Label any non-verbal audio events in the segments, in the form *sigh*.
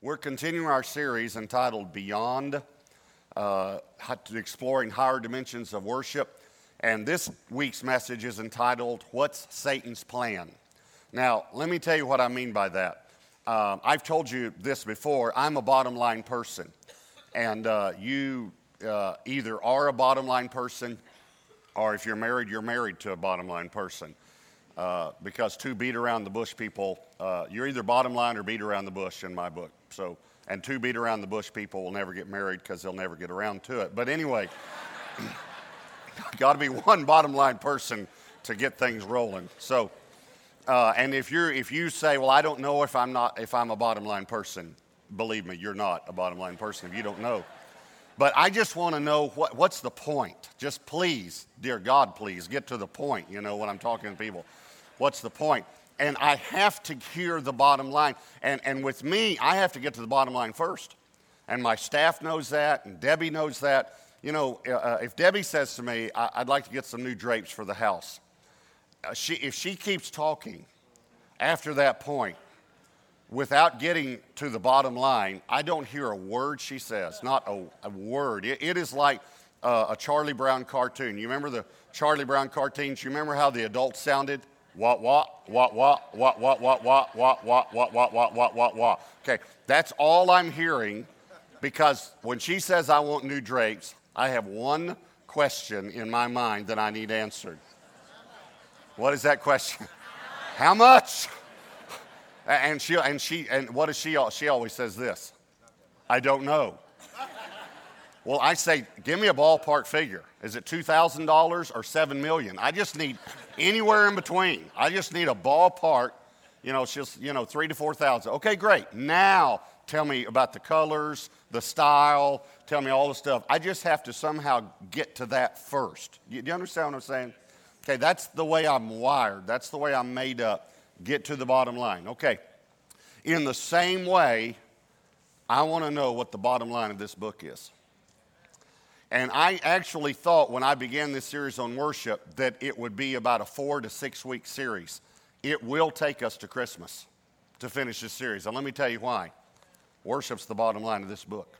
We're continuing our series entitled Beyond, uh, exploring higher dimensions of worship. And this week's message is entitled What's Satan's Plan? Now, let me tell you what I mean by that. Uh, I've told you this before. I'm a bottom line person. And uh, you uh, either are a bottom line person, or if you're married, you're married to a bottom line person. Uh, because two beat around the bush people, uh, you're either bottom line or beat around the bush in my book. So, and two beat around the bush people will never get married because they'll never get around to it. But anyway, *coughs* got to be one bottom line person to get things rolling. So, uh, and if you're if you say, well, I don't know if I'm not if I'm a bottom line person, believe me, you're not a bottom line person if you don't know. But I just want to know what, what's the point. Just please, dear God, please get to the point. You know when I'm talking to people. What's the point? And I have to hear the bottom line. And, and with me, I have to get to the bottom line first. And my staff knows that, and Debbie knows that. You know, uh, uh if Debbie says to me, I- would like to get some new drapes for the house, uh, she, if she keeps talking after that point without getting to the bottom line, I don't hear a word she says, not a, a word. it, it is like uh, a Charlie Brown cartoon. You remember the Charlie Brown cartoons? You remember how the adults sounded? What, what, what, what, what, what, what, what, what, what, what, what, what, what, what, what. Okay, that's all I'm hearing because when she says I want new drapes, I have one question in my mind that I need answered. What is that question? How much? And she and she and what does she she always says this? I don't know. Well, I say, give me a ballpark figure. Is it $2,000 or 7 million? I just need anywhere in between. I just need a ballpark, you know, it's just, you know, three to 4,000. Okay, great. Now tell me about the colors, the style, tell me all the stuff. I just have to somehow get to that first. Do you understand what I'm saying? Okay, that's the way I'm wired. That's the way I'm made up. Get to the bottom line. Okay. In the same way, I want to know what the bottom line of this book is. And I actually thought when I began this series on worship that it would be about a four to six week series. It will take us to Christmas to finish this series. And let me tell you why. Worship's the bottom line of this book.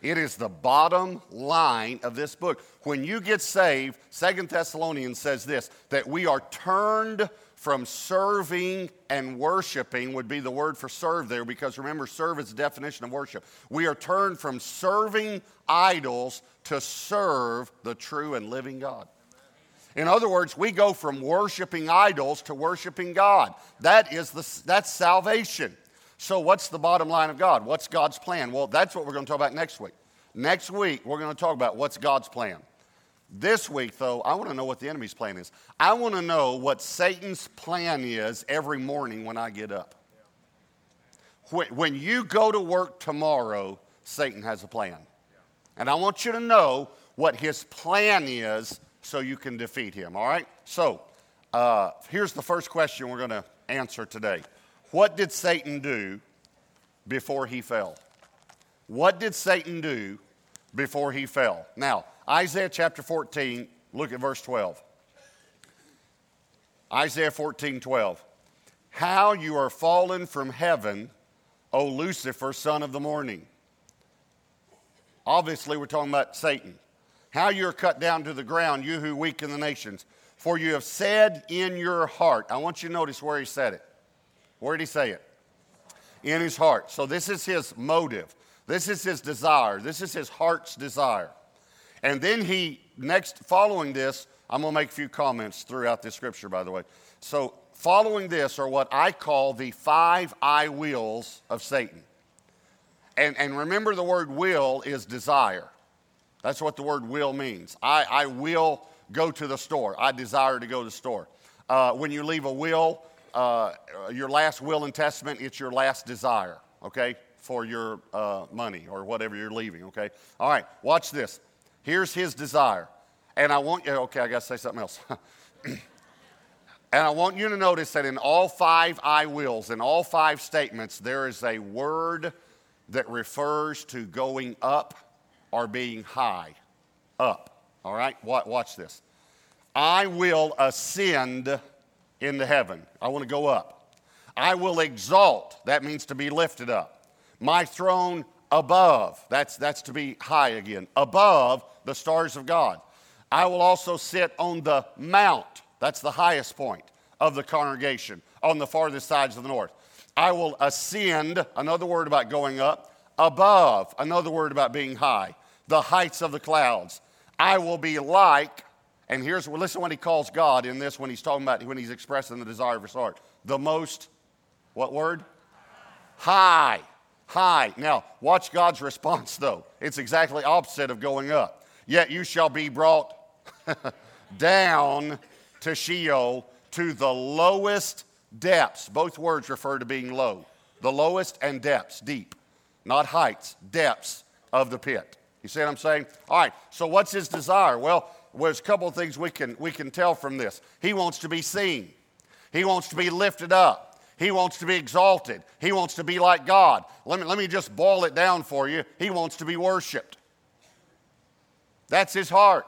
It is the bottom line of this book. When you get saved, Second Thessalonians says this that we are turned from serving and worshiping would be the word for serve there because remember, serve is the definition of worship. We are turned from serving idols to serve the true and living God. In other words, we go from worshiping idols to worshiping God. That is the, that's salvation. So, what's the bottom line of God? What's God's plan? Well, that's what we're going to talk about next week. Next week, we're going to talk about what's God's plan. This week, though, I want to know what the enemy's plan is. I want to know what Satan's plan is every morning when I get up. When you go to work tomorrow, Satan has a plan. And I want you to know what his plan is so you can defeat him, all right? So, uh, here's the first question we're going to answer today What did Satan do before he fell? What did Satan do before he fell? Now, Isaiah chapter 14, look at verse 12. Isaiah 14, 12. How you are fallen from heaven, O Lucifer, son of the morning. Obviously, we're talking about Satan. How you are cut down to the ground, you who weaken the nations. For you have said in your heart, I want you to notice where he said it. Where did he say it? In his heart. So this is his motive. This is his desire. This is his heart's desire. And then he, next, following this, I'm going to make a few comments throughout this scripture, by the way. So, following this are what I call the five I wills of Satan. And, and remember, the word will is desire. That's what the word will means. I, I will go to the store. I desire to go to the store. Uh, when you leave a will, uh, your last will and testament, it's your last desire, okay, for your uh, money or whatever you're leaving, okay? All right, watch this. Here's his desire. And I want you, okay, I got to say something else. *laughs* and I want you to notice that in all five I wills, in all five statements, there is a word that refers to going up or being high. Up. All right? Watch this. I will ascend into heaven. I want to go up. I will exalt, that means to be lifted up. My throne above, that's, that's to be high again, above the stars of God. I will also sit on the mount, that's the highest point of the congregation, on the farthest sides of the north. I will ascend, another word about going up, above, another word about being high, the heights of the clouds. I will be like, and here's, listen what he calls God in this when he's talking about, when he's expressing the desire of his heart. The most, what word? High. High. Now, watch God's response though. It's exactly opposite of going up. Yet you shall be brought *laughs* down to Sheol, to the lowest depths. Both words refer to being low. The lowest and depths, deep, not heights, depths of the pit. You see what I'm saying? All right, so what's his desire? Well, there's a couple of things we can, we can tell from this. He wants to be seen, he wants to be lifted up, he wants to be exalted, he wants to be like God. Let me, let me just boil it down for you. He wants to be worshiped. That's his heart,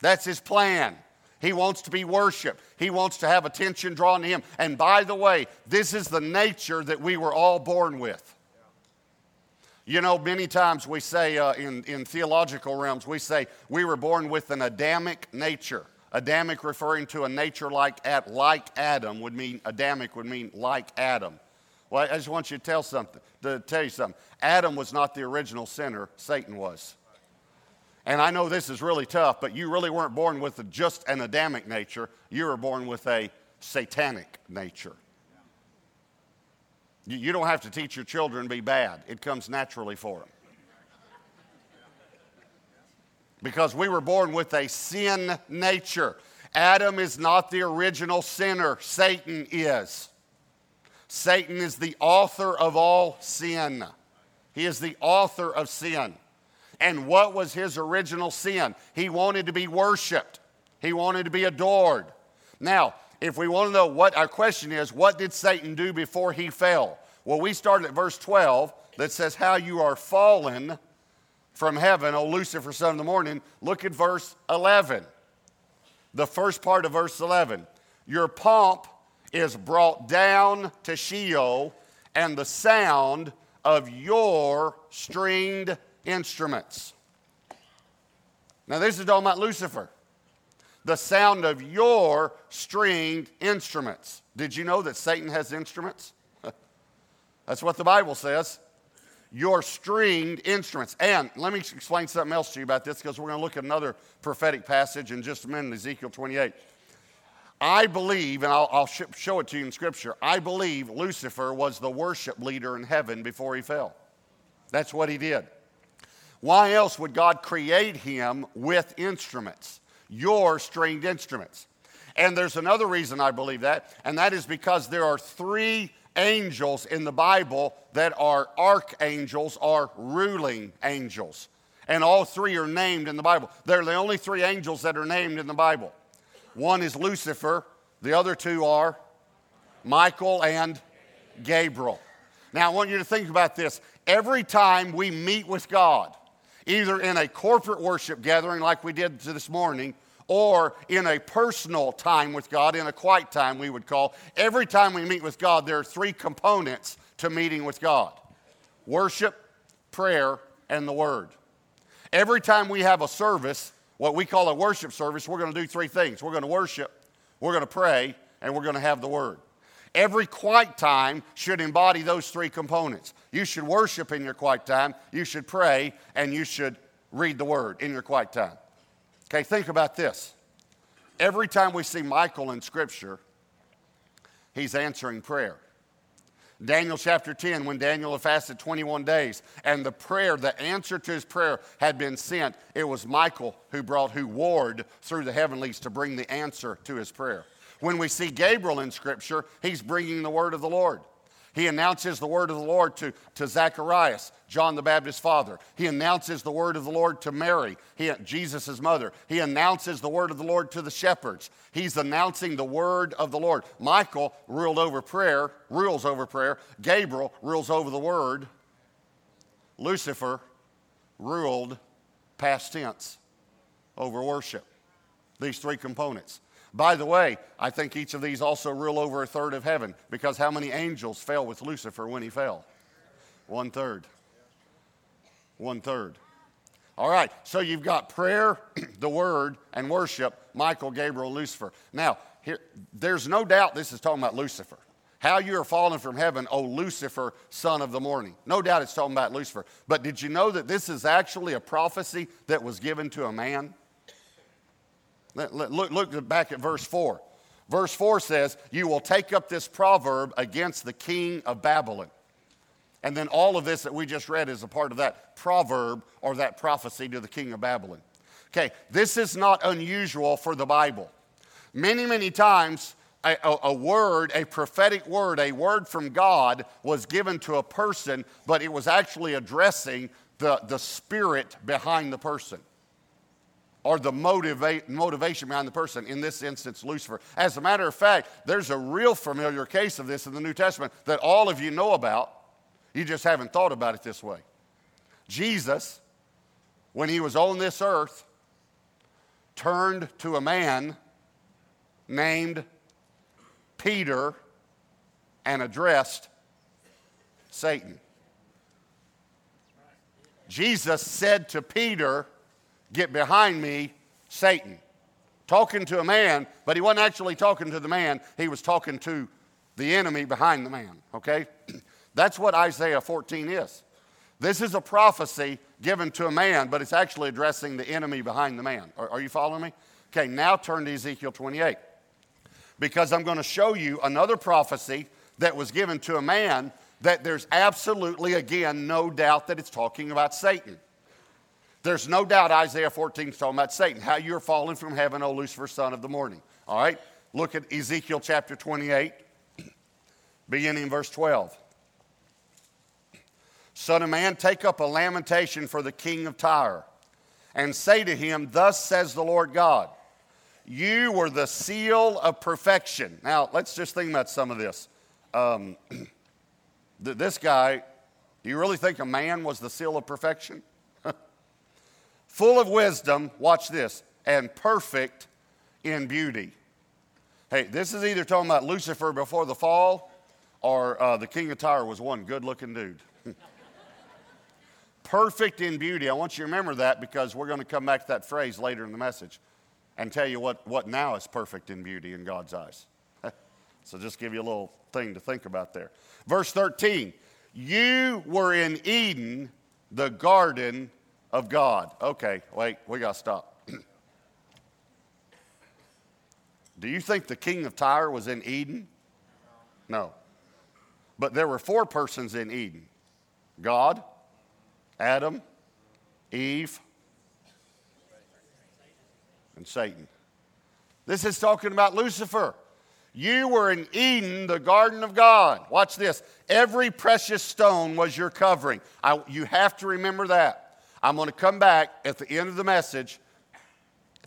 that's his plan. He wants to be worshiped. He wants to have attention drawn to him. And by the way, this is the nature that we were all born with. You know, many times we say uh, in, in theological realms, we say we were born with an Adamic nature. Adamic referring to a nature like, at, like Adam would mean, Adamic would mean like Adam. Well, I just want you to tell something, to tell you something. Adam was not the original sinner, Satan was. And I know this is really tough, but you really weren't born with just an Adamic nature. You were born with a satanic nature. You don't have to teach your children to be bad, it comes naturally for them. Because we were born with a sin nature. Adam is not the original sinner, Satan is. Satan is the author of all sin. He is the author of sin. And what was his original sin? He wanted to be worshiped, he wanted to be adored. Now, if we want to know what our question is, what did Satan do before he fell? Well, we started at verse 12 that says, How you are fallen from heaven, O Lucifer, son of the morning. Look at verse 11. The first part of verse 11. Your pomp is brought down to Sheol, and the sound of your stringed instruments. Now, this is talking about Lucifer. The sound of your stringed instruments. Did you know that Satan has instruments? *laughs* That's what the Bible says. Your stringed instruments. And let me explain something else to you about this because we're going to look at another prophetic passage in just a minute, Ezekiel 28. I believe, and I'll, I'll show it to you in Scripture, I believe Lucifer was the worship leader in heaven before he fell. That's what he did. Why else would God create him with instruments? Your stringed instruments. And there's another reason I believe that, and that is because there are three angels in the Bible that are archangels are ruling angels. And all three are named in the Bible. They're the only three angels that are named in the Bible. One is Lucifer, the other two are Michael and Gabriel. Now, I want you to think about this. Every time we meet with God, either in a corporate worship gathering like we did this morning, or in a personal time with God, in a quiet time, we would call. Every time we meet with God, there are three components to meeting with God worship, prayer, and the Word. Every time we have a service, what we call a worship service, we're going to do three things we're going to worship, we're going to pray, and we're going to have the Word. Every quiet time should embody those three components. You should worship in your quiet time, you should pray, and you should read the Word in your quiet time. Okay, think about this. Every time we see Michael in Scripture, he's answering prayer. Daniel chapter 10, when Daniel had fasted 21 days, and the prayer, the answer to his prayer had been sent, it was Michael who brought, who warred through the heavenlies to bring the answer to his prayer. When we see Gabriel in Scripture, he's bringing the word of the Lord. He announces the word of the Lord to, to Zacharias, John the Baptist's father. He announces the word of the Lord to Mary, Jesus' mother. He announces the word of the Lord to the shepherds. He's announcing the word of the Lord. Michael ruled over prayer, rules over prayer. Gabriel rules over the word. Lucifer ruled past tense over worship. These three components. By the way, I think each of these also rule over a third of heaven because how many angels fell with Lucifer when he fell? One third. One third. All right, so you've got prayer, *clears throat* the word, and worship, Michael, Gabriel, Lucifer. Now, here, there's no doubt this is talking about Lucifer. How you are fallen from heaven, O Lucifer, son of the morning. No doubt it's talking about Lucifer. But did you know that this is actually a prophecy that was given to a man? Look, look back at verse 4. Verse 4 says, You will take up this proverb against the king of Babylon. And then all of this that we just read is a part of that proverb or that prophecy to the king of Babylon. Okay, this is not unusual for the Bible. Many, many times, a, a, a, word, a prophetic word, a word from God was given to a person, but it was actually addressing the, the spirit behind the person or the motiva- motivation behind the person, in this instance, Lucifer. As a matter of fact, there's a real familiar case of this in the New Testament that all of you know about. You just haven't thought about it this way. Jesus, when he was on this earth, turned to a man named Peter and addressed Satan. Jesus said to Peter, Get behind me, Satan. Talking to a man, but he wasn't actually talking to the man, he was talking to the enemy behind the man, okay? *clears throat* That's what Isaiah 14 is. This is a prophecy given to a man, but it's actually addressing the enemy behind the man. Are, are you following me? Okay, now turn to Ezekiel 28. Because I'm going to show you another prophecy that was given to a man that there's absolutely, again, no doubt that it's talking about Satan. There's no doubt Isaiah 14 is talking about Satan, how you're fallen from heaven, O Lucifer, son of the morning. All right? Look at Ezekiel chapter 28, *clears throat* beginning in verse 12. Son of man, take up a lamentation for the king of Tyre, and say to him, Thus says the Lord God, You were the seal of perfection. Now, let's just think about some of this. Um, *clears throat* this guy, do you really think a man was the seal of perfection? Full of wisdom, watch this, and perfect in beauty. Hey, this is either talking about Lucifer before the fall or uh, the king of Tyre was one good looking dude. *laughs* perfect in beauty. I want you to remember that because we're going to come back to that phrase later in the message and tell you what, what now is perfect in beauty in God's eyes. *laughs* so just give you a little thing to think about there. Verse 13 You were in Eden, the garden of God. Okay, wait, we got to stop. *clears throat* Do you think the king of Tyre was in Eden? No. But there were four persons in Eden God, Adam, Eve, and Satan. This is talking about Lucifer. You were in Eden, the garden of God. Watch this. Every precious stone was your covering. I, you have to remember that. I'm going to come back at the end of the message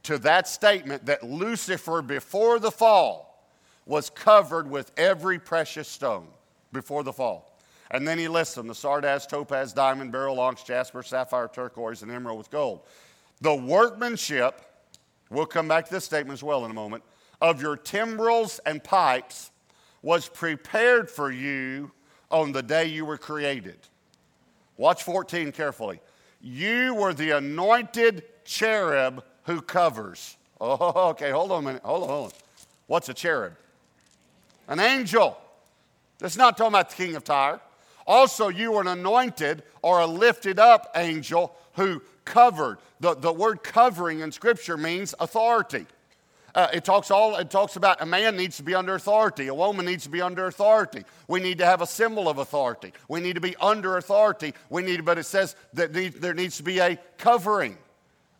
to that statement that Lucifer, before the fall, was covered with every precious stone before the fall. And then he lists them the sardius, topaz, diamond, beryl, onyx, jasper, sapphire, turquoise, and emerald with gold. The workmanship, we'll come back to this statement as well in a moment, of your timbrels and pipes was prepared for you on the day you were created. Watch 14 carefully. You were the anointed cherub who covers. Oh, okay, hold on a minute. Hold on, hold on. What's a cherub? An angel. That's not talking about the king of Tyre. Also, you were an anointed or a lifted up angel who covered. The, the word covering in Scripture means authority. Uh, it talks all it talks about a man needs to be under authority a woman needs to be under authority. We need to have a symbol of authority. We need to be under authority. We need but it says that there needs to be a covering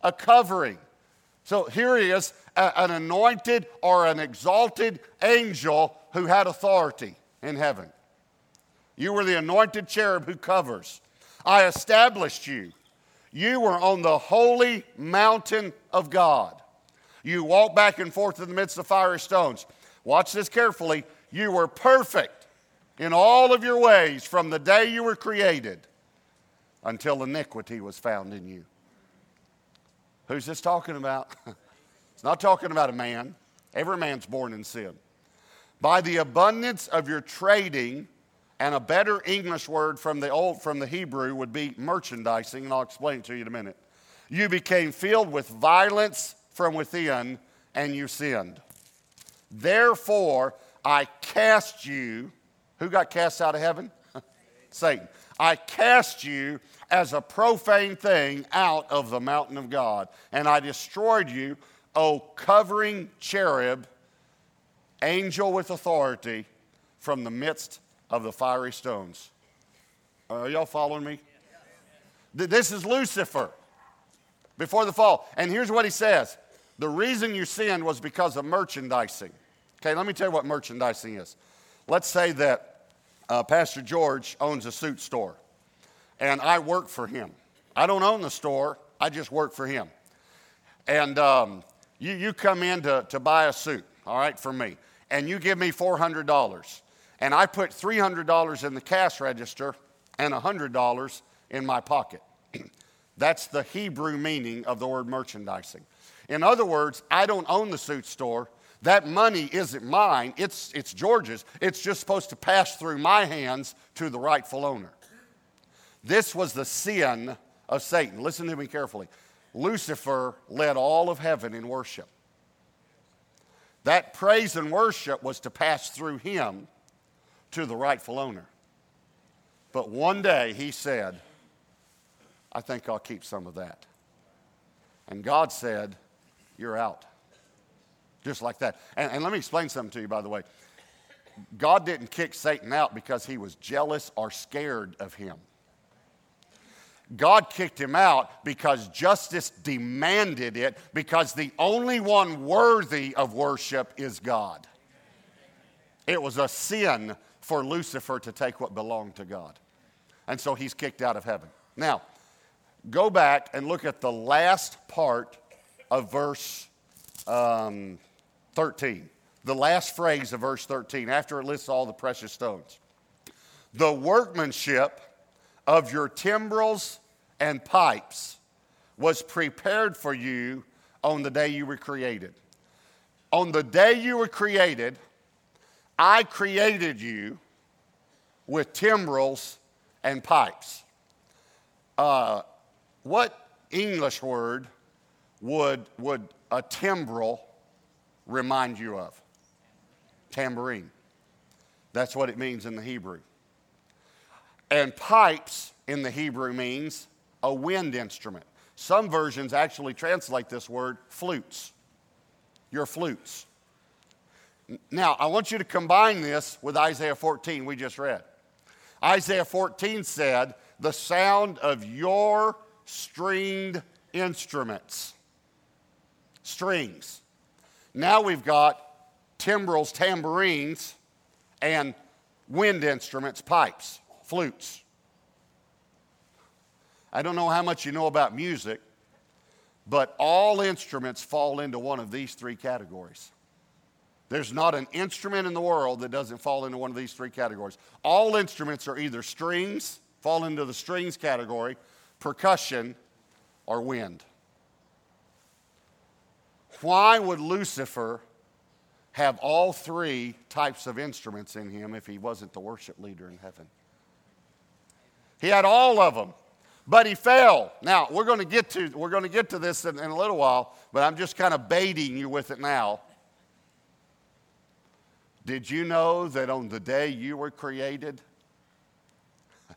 a covering. So here he is a, an anointed or an exalted angel who had authority in heaven. You were the anointed cherub who covers. I established you. You were on the holy mountain of god you walk back and forth in the midst of fiery stones. Watch this carefully. You were perfect in all of your ways from the day you were created until iniquity was found in you. Who's this talking about? *laughs* it's not talking about a man, Every man's born in sin. By the abundance of your trading, and a better English word from the old from the Hebrew would be merchandising, and I'll explain it to you in a minute. You became filled with violence from within, and you sinned. Therefore, I cast you. Who got cast out of heaven? *laughs* Satan. I cast you as a profane thing out of the mountain of God, and I destroyed you, O covering cherub, angel with authority, from the midst of the fiery stones. Uh, are y'all following me? This is Lucifer before the fall. And here's what he says The reason you sinned was because of merchandising. Okay, let me tell you what merchandising is. Let's say that uh, Pastor George owns a suit store, and I work for him. I don't own the store, I just work for him. And um, you, you come in to, to buy a suit, all right, for me, and you give me $400 and I put $300 in the cash register and $100 in my pocket. *clears throat* That's the Hebrew meaning of the word merchandising. In other words, I don't own the suit store. That money isn't mine, it's, it's George's. It's just supposed to pass through my hands to the rightful owner. This was the sin of Satan. Listen to me carefully. Lucifer led all of heaven in worship. That praise and worship was to pass through him to the rightful owner. But one day he said, I think I'll keep some of that. And God said, You're out. Just like that. And, and, let me explain something to you, by the way. God didn't kick Satan out because he was jealous or scared of him. God kicked him out because justice demanded it, because the only one worthy of worship is God. It was a sin for Lucifer to take what belonged to God. And so he's kicked out of heaven. Now, go back and look at the last part of verse um, 13. The last phrase of verse 13, after it lists all the precious stones. The workmanship of your timbrels and pipes was prepared for you on the day you were created. On the day you were created, I created you with timbrels and pipes. Uh, what English word would, would a timbrel remind you of? Tambourine. That's what it means in the Hebrew. And pipes in the Hebrew means a wind instrument. Some versions actually translate this word flutes. Your flutes. Now, I want you to combine this with Isaiah 14 we just read. Isaiah 14 said, The sound of your stringed instruments. Strings. Now we've got timbrels, tambourines, and wind instruments, pipes, flutes. I don't know how much you know about music, but all instruments fall into one of these three categories. There's not an instrument in the world that doesn't fall into one of these three categories. All instruments are either strings, fall into the strings category, percussion, or wind. Why would Lucifer have all three types of instruments in him if he wasn't the worship leader in heaven? He had all of them, but he fell. Now, we're going to get to, we're going to, get to this in, in a little while, but I'm just kind of baiting you with it now. Did you know that on the day you were created, *laughs*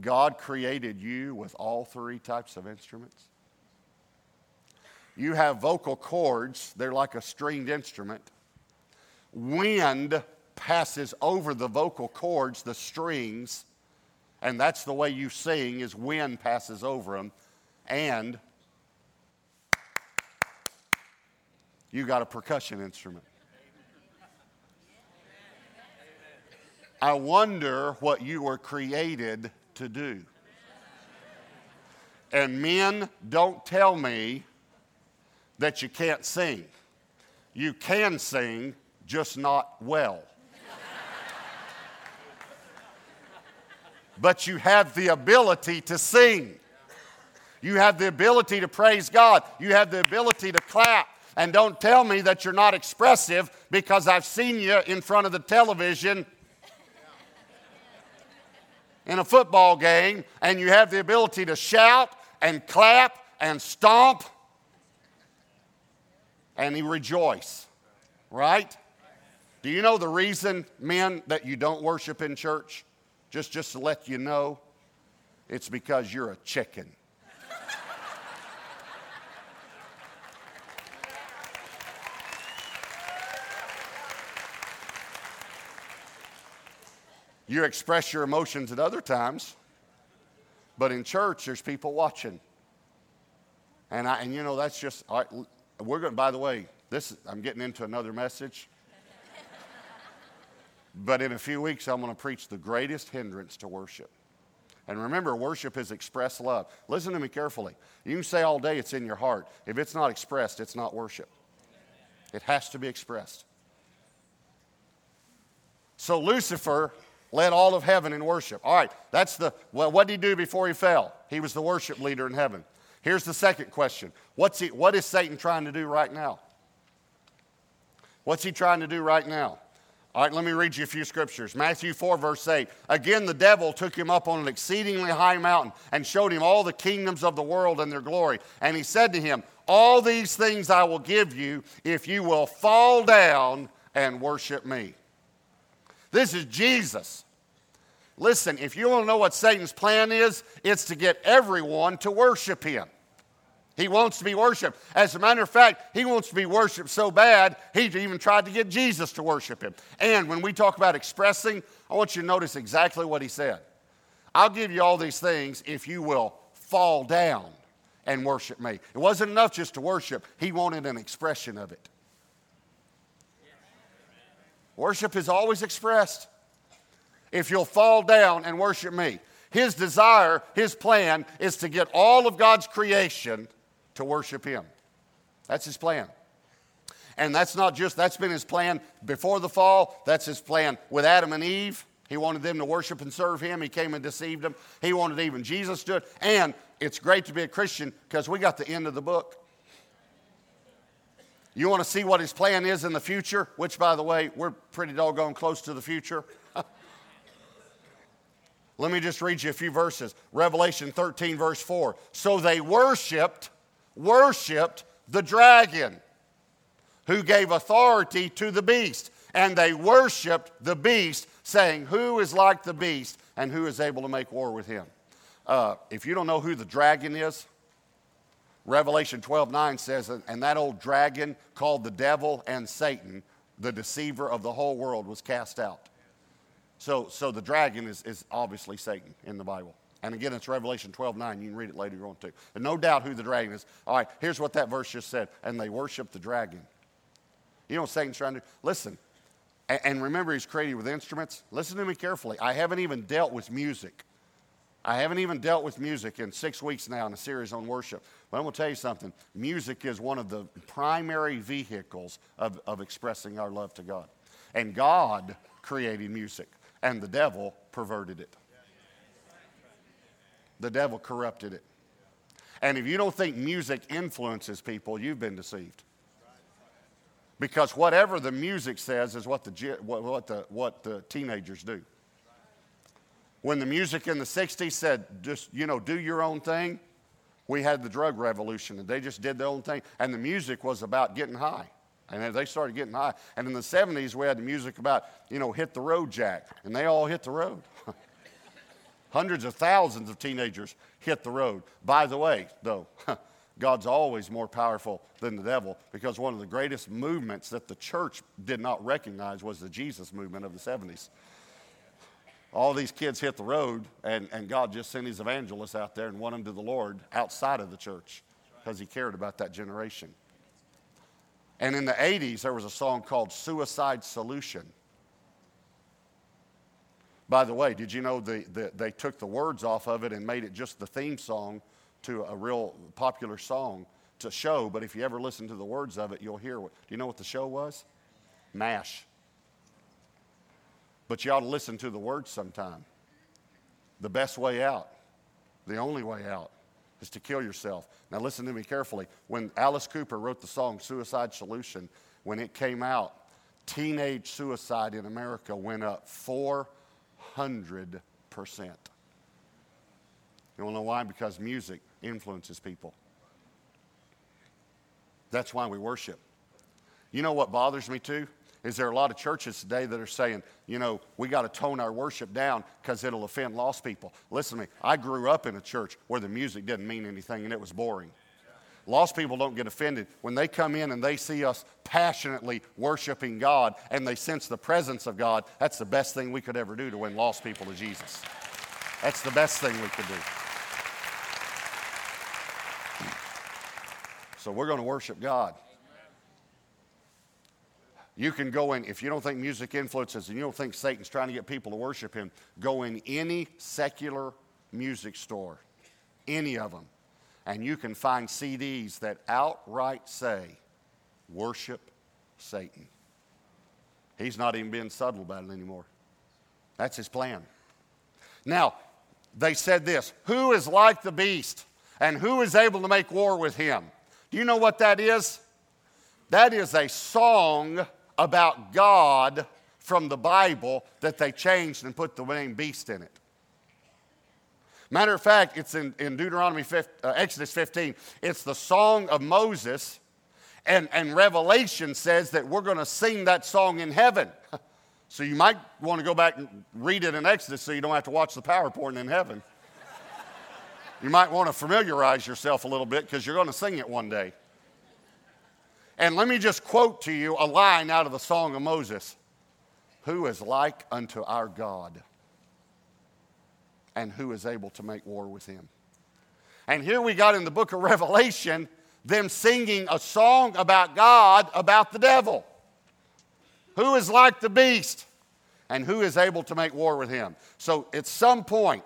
God created you with all three types of instruments? You have vocal cords, they're like a stringed instrument. Wind passes over the vocal cords, the strings, and that's the way you sing is wind passes over them. And you got a percussion instrument. I wonder what you were created to do. And men, don't tell me that you can't sing. You can sing, just not well. but you have the ability to sing. You have the ability to praise God. You have the ability to clap. And don't tell me that you're not expressive because I've seen you in front of the television in a football game and you have the ability to shout and clap and stomp and he rejoice. Right? Do you know the reason, men, that you don't worship in church? Just, just to let you know, it's because you're a chicken. you express your emotions at other times, but in church, there's people watching. And, I, and you know, that's just, all right, we're going by the way, this, I'm getting into another message. But in a few weeks, I'm going to preach the greatest hindrance to worship. And remember, worship is expressed love. Listen to me carefully. You can say all day it's in your heart. If it's not expressed, it's not worship. It has to be expressed. So Lucifer led all of heaven in worship. All right, that's the, well, what did he do before he fell? He was the worship leader in heaven. Here's the second question What's he, What is Satan trying to do right now? What's he trying to do right now? All right, let me read you a few scriptures. Matthew 4, verse 8. Again, the devil took him up on an exceedingly high mountain and showed him all the kingdoms of the world and their glory. And he said to him, All these things I will give you if you will fall down and worship me. This is Jesus. Listen, if you want to know what Satan's plan is, it's to get everyone to worship him. He wants to be worshiped. As a matter of fact, he wants to be worshiped so bad, he even tried to get Jesus to worship him. And when we talk about expressing, I want you to notice exactly what he said. I'll give you all these things if you will fall down and worship me. It wasn't enough just to worship, he wanted an expression of it. Worship is always expressed. If you'll fall down and worship me, his desire, his plan is to get all of God's creation to worship Him. That's His plan. And that's not just, that's been His plan before the fall, that's His plan with Adam and Eve. He wanted them to worship and serve Him. He came and deceived them. He wanted even Jesus to. And it's great to be a Christian because we got the end of the book. You want to see what his plan is in the future, which, by the way, we're pretty doggone close to the future. Let me just read you a few verses. Revelation 13, verse 4. So they worshiped worshiped the dragon who gave authority to the beast. And they worshiped the beast, saying, Who is like the beast and who is able to make war with him? Uh, if you don't know who the dragon is, Revelation 12 9 says, And that old dragon called the devil and Satan, the deceiver of the whole world, was cast out. So, so the dragon is, is obviously Satan in the Bible. And again, it's Revelation 12 9. You can read it later if you want to. And no doubt who the dragon is. All right, here's what that verse just said. And they worship the dragon. You know what Satan's trying to do? Listen, and, and remember, he's created with instruments. Listen to me carefully. I haven't even dealt with music. I haven't even dealt with music in six weeks now in a series on worship. But I'm going to tell you something. Music is one of the primary vehicles of, of expressing our love to God. And God created music, and the devil perverted it. The devil corrupted it. And if you don't think music influences people, you've been deceived. Because whatever the music says is what the, what the, what the teenagers do. When the music in the 60s said, just, you know, do your own thing, we had the drug revolution and they just did their own thing. And the music was about getting high. And they started getting high. And in the 70s, we had the music about, you know, hit the road, Jack. And they all hit the road. *laughs* Hundreds of thousands of teenagers hit the road. By the way, though, *laughs* God's always more powerful than the devil because one of the greatest movements that the church did not recognize was the Jesus movement of the 70s. All these kids hit the road, and, and God just sent his evangelists out there and won them to the Lord outside of the church because he cared about that generation. And in the 80s, there was a song called Suicide Solution. By the way, did you know the, the, they took the words off of it and made it just the theme song to a real popular song to show? But if you ever listen to the words of it, you'll hear what. Do you know what the show was? MASH. But you ought to listen to the words sometime. The best way out, the only way out, is to kill yourself. Now, listen to me carefully. When Alice Cooper wrote the song Suicide Solution, when it came out, teenage suicide in America went up 400%. You want to know why? Because music influences people. That's why we worship. You know what bothers me too? Is there a lot of churches today that are saying, you know, we got to tone our worship down because it'll offend lost people. Listen to me. I grew up in a church where the music didn't mean anything and it was boring. Lost people don't get offended. When they come in and they see us passionately worshiping God and they sense the presence of God, that's the best thing we could ever do to win lost people to Jesus. That's the best thing we could do. So we're going to worship God. You can go in, if you don't think music influences and you don't think Satan's trying to get people to worship him, go in any secular music store, any of them, and you can find CDs that outright say, worship Satan. He's not even being subtle about it anymore. That's his plan. Now, they said this Who is like the beast, and who is able to make war with him? Do you know what that is? That is a song about God from the Bible that they changed and put the name beast in it. Matter of fact, it's in, in Deuteronomy 15, uh, Exodus 15. It's the song of Moses, and, and Revelation says that we're going to sing that song in heaven. *laughs* So you might want to go back and read it in Exodus so you don't have to watch the PowerPoint in heaven. *laughs* you might want to familiarize yourself a little bit because you're going to sing it one day. And let me just quote to you a line out of the Song of Moses Who is like unto our God, and who is able to make war with him? And here we got in the book of *laughs* Revelation them singing a song about God, about the devil. Who is like the beast, and who is able to make war with him? So at some point,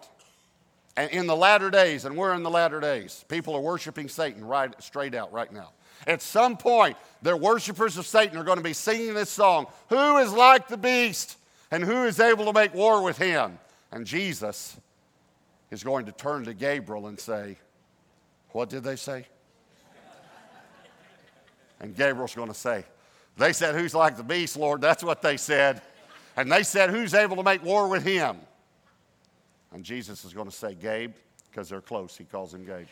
and in the latter days, and we're in the latter days, people are worshiping Satan right straight out right now. At some point, the worshipers of Satan are going to be singing this song Who is like the beast and who is able to make war with him? And Jesus is going to turn to Gabriel and say, What did they say? And Gabriel's going to say, They said, Who's like the beast, Lord? That's what they said. And they said, Who's able to make war with him? And Jesus is going to say, Gabe, because they're close. He calls him Gabe.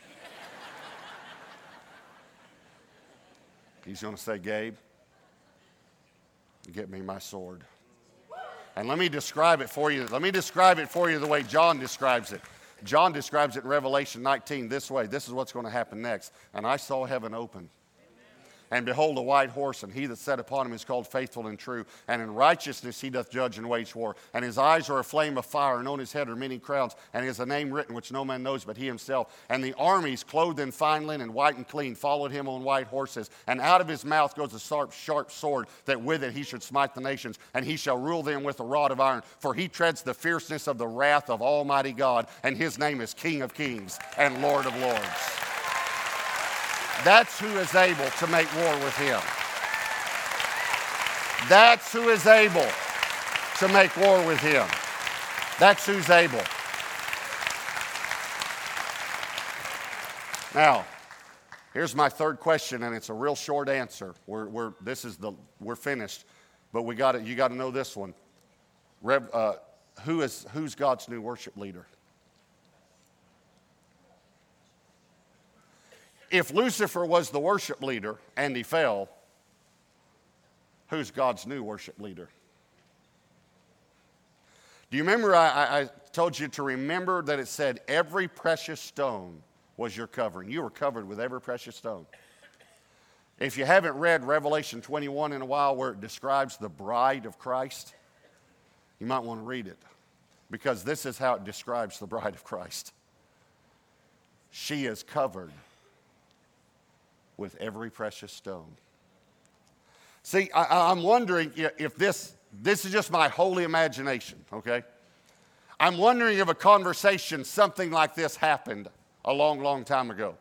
He's going to say, Gabe, get me my sword. And let me describe it for you. Let me describe it for you the way John describes it. John describes it in Revelation 19 this way. This is what's going to happen next. And I saw heaven open. And behold, a white horse, and he that sat upon him is called faithful and true. And in righteousness he doth judge and wage war. And his eyes are a flame of fire, and on his head are many crowns. And he has a name written which no man knows but he himself. And the armies, clothed in fine linen, and white and clean, followed him on white horses. And out of his mouth goes a sharp, sharp sword, that with it he should smite the nations. And he shall rule them with a rod of iron. For he treads the fierceness of the wrath of Almighty God. And his name is King of kings and Lord of lords. That's who is able to make war with him. That's who is able to make war with him. That's who's able. Now, here's my third question, and it's a real short answer. We're, we're, this is the, we're finished, but we got you got to know this one. Rev, uh, who is, who's God's new worship leader? If Lucifer was the worship leader and he fell, who's God's new worship leader? Do you remember I, I, told you to remember that it said every precious stone was your covering? You were covered with every precious stone. If you haven't read Revelation 21 in a while, where it describes the bride of Christ, you might want to read it because this is how it describes the bride of Christ. She is covered with every precious stone. See, I, am wondering if this, this is just my holy imagination, okay? I'm wondering if a conversation, something like this happened a long, long time ago.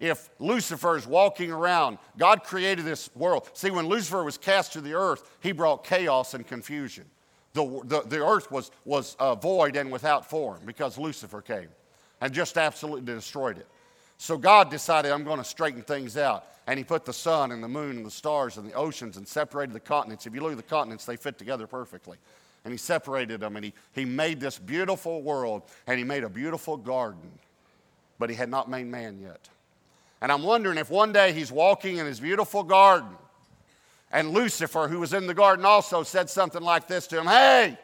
If Lucifer is walking around, God created this world. See, when Lucifer was cast to the earth, he brought chaos and confusion. The, the, the earth was, was uh, void and without form because Lucifer came and just absolutely destroyed it. So God decided, I'm going to straighten things out. And He put the sun and the moon and the stars and the oceans and separated the continents. If you look at the continents, they fit together perfectly. And He separated them and He, he made this beautiful world and He made a beautiful garden. But He had not made man yet. And I'm wondering if one day He's walking in His beautiful garden and Lucifer, who was in the garden also, said something like this to him Hey,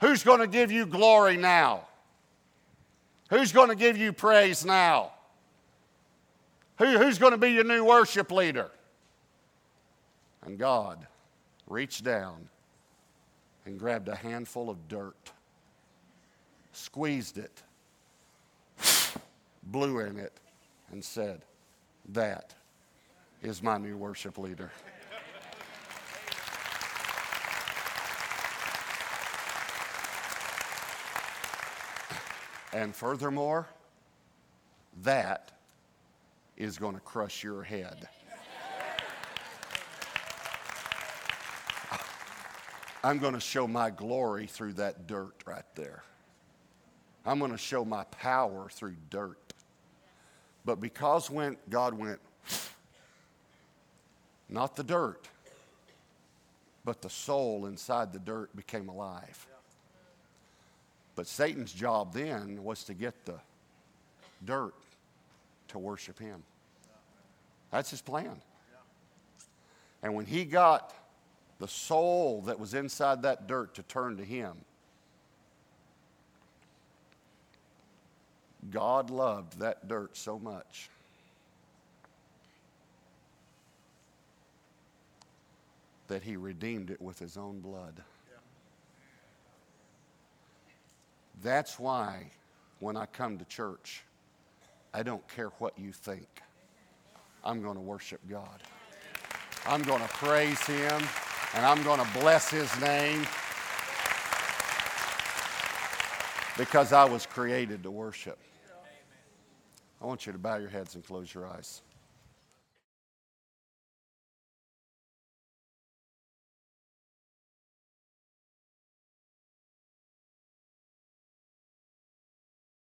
who's going to give you glory now? Who's going to give you praise now? Who, who's going to be your new worship leader? And God reached down and grabbed a handful of dirt, squeezed it, blew in it, and said, That is my new worship leader. And furthermore, that is going to crush your head. *laughs* I'm going to show my glory through that dirt right there. I'm going to show my power through dirt. But because when God went, not the dirt, but the soul inside the dirt became alive. But Satan's job then was to get the dirt to worship him. That's his plan. And when he got the soul that was inside that dirt to turn to him, God loved that dirt so much. That he redeemed it with his own blood. That's why when I come to church, I don't care what you think. I'm going to worship God. I'm going to praise Him and I'm going to bless His name because I was created to worship. I want you to bow your heads and close your eyes.